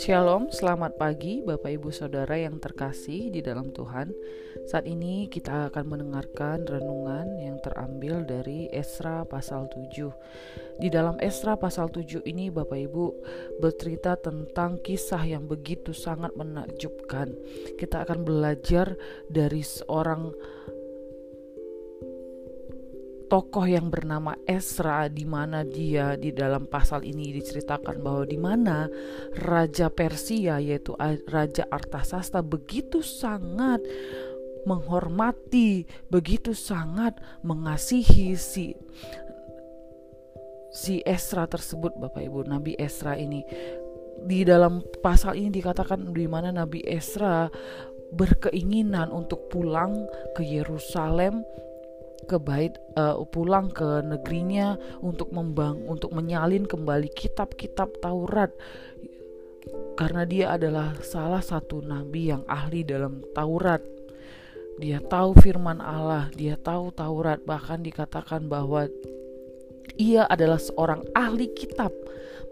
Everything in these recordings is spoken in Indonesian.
Shalom, selamat pagi Bapak Ibu Saudara yang terkasih di dalam Tuhan. Saat ini kita akan mendengarkan renungan yang terambil dari Esra pasal 7. Di dalam Esra pasal 7 ini Bapak Ibu bercerita tentang kisah yang begitu sangat menakjubkan. Kita akan belajar dari seorang tokoh yang bernama Esra di mana dia di dalam pasal ini diceritakan bahwa di mana raja Persia yaitu raja Artasasta begitu sangat menghormati, begitu sangat mengasihi si si Esra tersebut Bapak Ibu, Nabi Esra ini. Di dalam pasal ini dikatakan di mana Nabi Esra berkeinginan untuk pulang ke Yerusalem ke bait uh, pulang ke negerinya untuk membang untuk menyalin kembali kitab-kitab Taurat karena dia adalah salah satu nabi yang ahli dalam Taurat. Dia tahu firman Allah, dia tahu Taurat, bahkan dikatakan bahwa ia adalah seorang ahli kitab,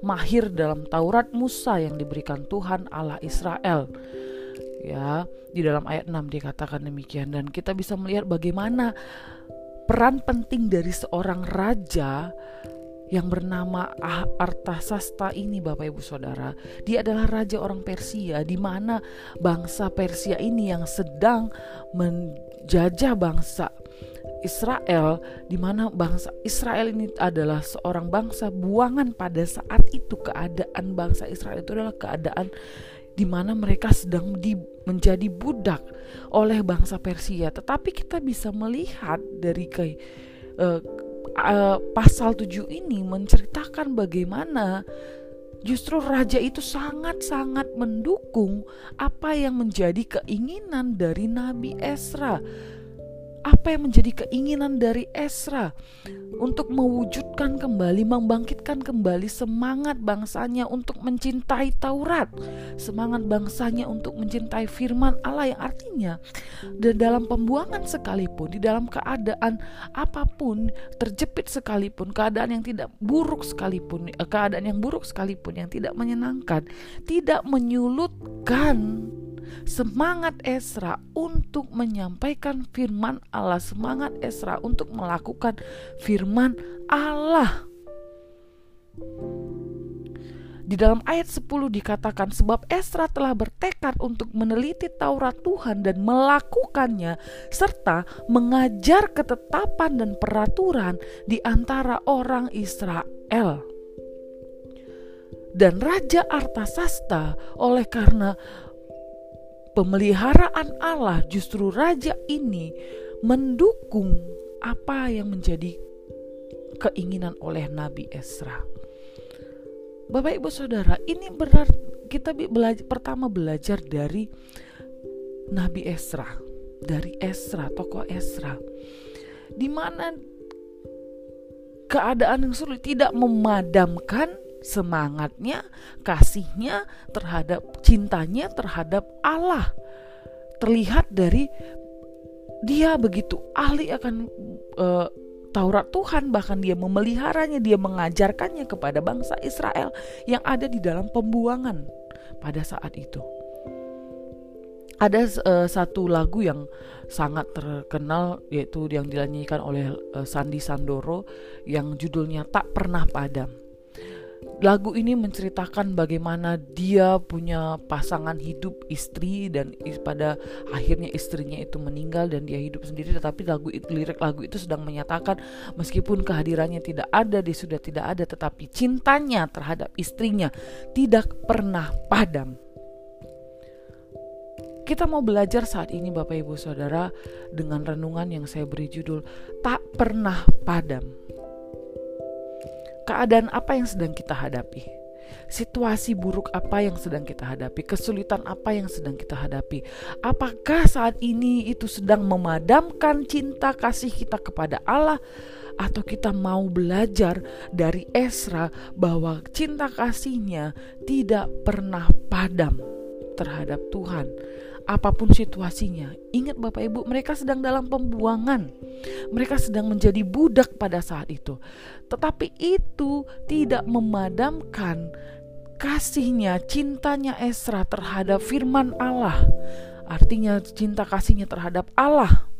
mahir dalam Taurat Musa yang diberikan Tuhan Allah Israel. Ya, di dalam ayat 6 dikatakan demikian. Dan kita bisa melihat bagaimana peran penting dari seorang raja yang bernama Artasasta ini Bapak Ibu Saudara. Dia adalah raja orang Persia di mana bangsa Persia ini yang sedang menjajah bangsa Israel di mana bangsa Israel ini adalah seorang bangsa buangan pada saat itu. Keadaan bangsa Israel itu adalah keadaan di mana mereka sedang di, menjadi budak oleh bangsa Persia. Tetapi kita bisa melihat dari ke uh, uh, pasal 7 ini menceritakan bagaimana justru raja itu sangat-sangat mendukung apa yang menjadi keinginan dari Nabi Esra apa yang menjadi keinginan dari Esra untuk mewujudkan kembali, membangkitkan kembali semangat bangsanya untuk mencintai Taurat, semangat bangsanya untuk mencintai firman Allah yang artinya dan dalam pembuangan sekalipun, di dalam keadaan apa pun, terjepit sekalipun, keadaan yang tidak buruk sekalipun, eh, keadaan yang buruk sekalipun yang tidak menyenangkan, tidak menyulutkan semangat Esra untuk menyampaikan firman Allah, semangat Esra untuk melakukan firman Allah. Di dalam ayat 10 dikatakan sebab Esra telah bertekad untuk meneliti Taurat Tuhan dan melakukannya serta mengajar ketetapan dan peraturan di antara orang Israel. Dan Raja Artasasta oleh karena pemeliharaan Allah justru raja ini mendukung apa yang menjadi keinginan oleh Nabi Esra. Bapak Ibu Saudara, ini benar kita belajar pertama belajar dari Nabi Esra, dari Esra, tokoh Esra. Di mana keadaan yang sulit tidak memadamkan semangatnya, kasihnya terhadap cintanya terhadap Allah. Terlihat dari dia begitu ahli akan uh, Taurat Tuhan, bahkan dia memeliharanya, dia mengajarkannya kepada bangsa Israel yang ada di dalam pembuangan pada saat itu. Ada uh, satu lagu yang sangat terkenal yaitu yang dinyanyikan oleh uh, Sandi Sandoro yang judulnya Tak Pernah Padam lagu ini menceritakan bagaimana dia punya pasangan hidup istri dan pada akhirnya istrinya itu meninggal dan dia hidup sendiri. Tetapi lagu itu lirik lagu itu sedang menyatakan meskipun kehadirannya tidak ada dia sudah tidak ada tetapi cintanya terhadap istrinya tidak pernah padam. Kita mau belajar saat ini Bapak Ibu Saudara dengan renungan yang saya beri judul tak pernah padam keadaan apa yang sedang kita hadapi, situasi buruk apa yang sedang kita hadapi, kesulitan apa yang sedang kita hadapi. Apakah saat ini itu sedang memadamkan cinta kasih kita kepada Allah? Atau kita mau belajar dari Esra bahwa cinta kasihnya tidak pernah padam terhadap Tuhan apa pun situasinya. Ingat Bapak Ibu, mereka sedang dalam pembuangan. Mereka sedang menjadi budak pada saat itu. Tetapi itu tidak memadamkan kasihnya, cintanya Esra terhadap firman Allah. Artinya cinta kasihnya terhadap Allah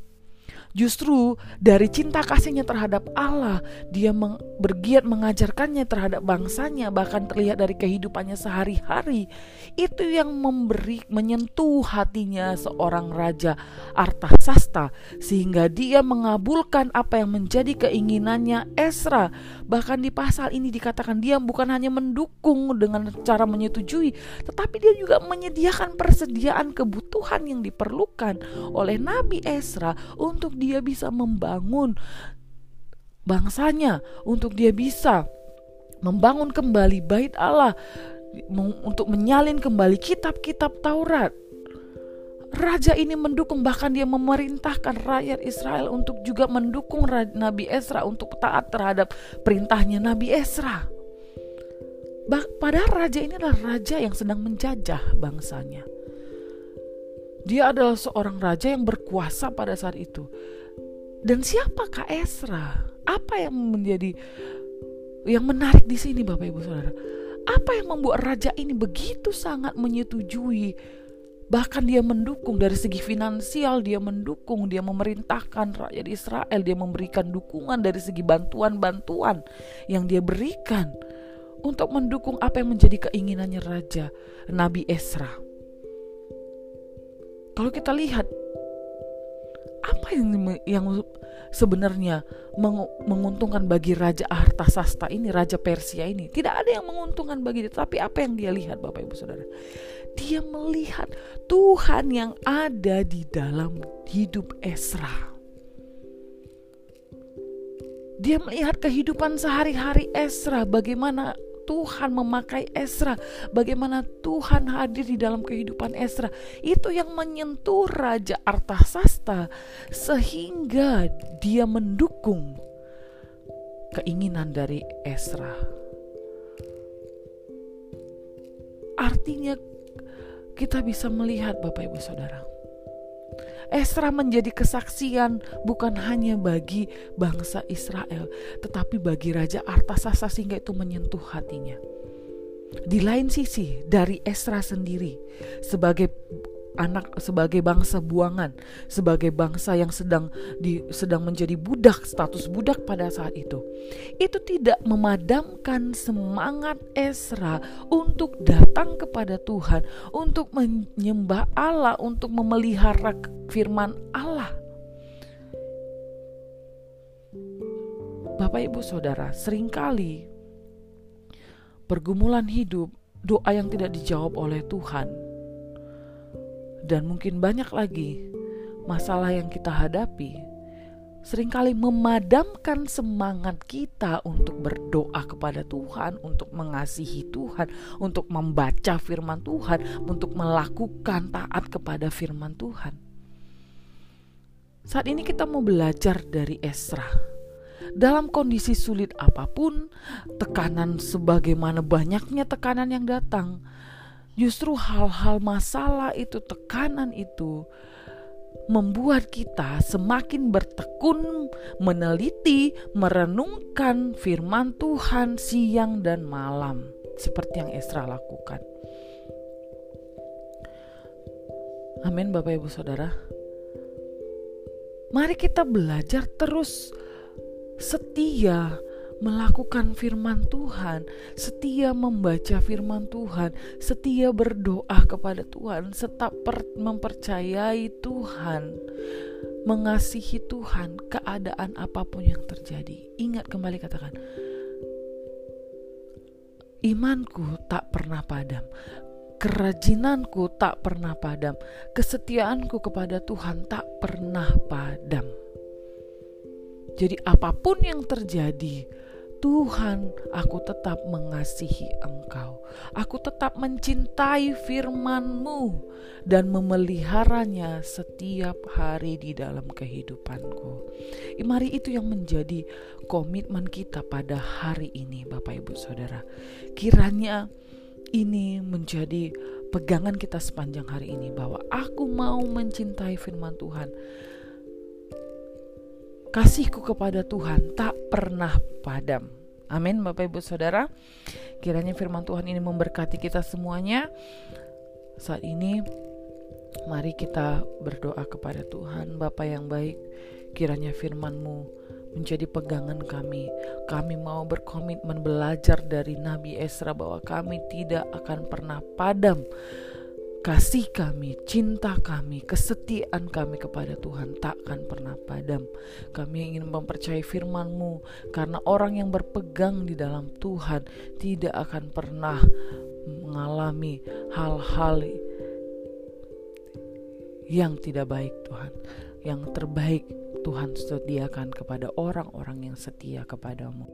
Justru dari cinta kasihnya terhadap Allah, dia meng, bergiat mengajarkannya terhadap bangsanya, bahkan terlihat dari kehidupannya sehari-hari. Itu yang memberi menyentuh hatinya seorang raja Artasasta sehingga dia mengabulkan apa yang menjadi keinginannya Esra. Bahkan di pasal ini dikatakan dia bukan hanya mendukung dengan cara menyetujui, tetapi dia juga menyediakan persediaan kebutuhan yang diperlukan oleh Nabi Esra untuk dia bisa membangun bangsanya, untuk dia bisa membangun kembali bait Allah, untuk menyalin kembali kitab-kitab Taurat. Raja ini mendukung bahkan dia memerintahkan rakyat Israel untuk juga mendukung Nabi Esra untuk taat terhadap perintahnya Nabi Esra. Padahal raja ini adalah raja yang sedang menjajah bangsanya. Dia adalah seorang raja yang berkuasa pada saat itu. Dan siapa Kak Esra? Apa yang menjadi yang menarik di sini Bapak Ibu Saudara? Apa yang membuat raja ini begitu sangat menyetujui bahkan dia mendukung dari segi finansial dia mendukung dia memerintahkan rakyat Israel dia memberikan dukungan dari segi bantuan-bantuan yang dia berikan untuk mendukung apa yang menjadi keinginannya raja Nabi Esra kalau kita lihat apa yang yang sebenarnya menguntungkan bagi Raja Artasasta ini, Raja Persia ini? Tidak ada yang menguntungkan bagi dia, tapi apa yang dia lihat Bapak Ibu Saudara? Dia melihat Tuhan yang ada di dalam hidup Esra. Dia melihat kehidupan sehari-hari Esra, bagaimana Tuhan memakai Esra, bagaimana Tuhan hadir di dalam kehidupan Esra. Itu yang menyentuh Raja Artasasta sehingga dia mendukung keinginan dari Esra. Artinya kita bisa melihat Bapak Ibu Saudara Esra menjadi kesaksian bukan hanya bagi bangsa Israel, tetapi bagi Raja Artasasa sehingga itu menyentuh hatinya. Di lain sisi, dari Esra sendiri sebagai anak sebagai bangsa buangan, sebagai bangsa yang sedang di, sedang menjadi budak, status budak pada saat itu. Itu tidak memadamkan semangat Esra untuk datang kepada Tuhan, untuk menyembah Allah, untuk memelihara firman Allah. Bapak Ibu Saudara, sering kali pergumulan hidup, doa yang tidak dijawab oleh Tuhan dan mungkin banyak lagi masalah yang kita hadapi sering kali memadamkan semangat kita untuk berdoa kepada Tuhan, untuk mengasihi Tuhan, untuk membaca firman Tuhan, untuk melakukan taat kepada firman Tuhan. Saat ini kita mau belajar dari Esra. Dalam kondisi sulit apa pun, tekanan sebagaimana banyaknya tekanan yang datang, Justru hal-hal masalah itu, tekanan itu membuat kita semakin bertekun meneliti, merenungkan firman Tuhan siang dan malam, seperti yang Esra lakukan. Amin, Bapak Ibu Saudara. Mari kita belajar terus setia melakukan firman Tuhan, setia membaca firman Tuhan, setia berdoa kepada Tuhan, tetap mempercayai Tuhan, mengasihi Tuhan, keadaan apa pun yang terjadi. Ingat kembali katakan, imanku tak pernah padam. Kerajinanku tak pernah padam, kesetiaanku kepada Tuhan tak pernah padam. Jadi, apa pun yang terjadi, Tuhan, aku tetap mengasihi Engkau. Aku tetap mencintai firman-Mu dan memeliharanya setiap hari di dalam kehidupanku. Mari itu yang menjadi komitmen kita pada hari ini, Bapak Ibu Saudara. Kiranya ini menjadi pegangan kita sepanjang hari ini bahwa aku mau mencintai firman Tuhan. Kasihku kepada Tuhan tak pernah padam. Amin Bapak Ibu Saudara. Kiranya firman Tuhan ini memberkati kita semuanya. Saat ini mari kita berdoa kepada Tuhan Bapa yang baik. Kiranya firman-Mu menjadi pegangan kami. Kami mau berkomitmen belajar dari Nabi Esra bahwa kami tidak akan pernah padam kasih kami, cinta kami, kesetiaan kami kepada Tuhan takkan pernah padam. Kami ingin mempercayai firman-Mu karena orang yang berpegang di dalam Tuhan tidak akan pernah mengalami hal-hal yang tidak baik Tuhan. Yang terbaik Tuhan sediakan kepada orang-orang yang setia kepadamu.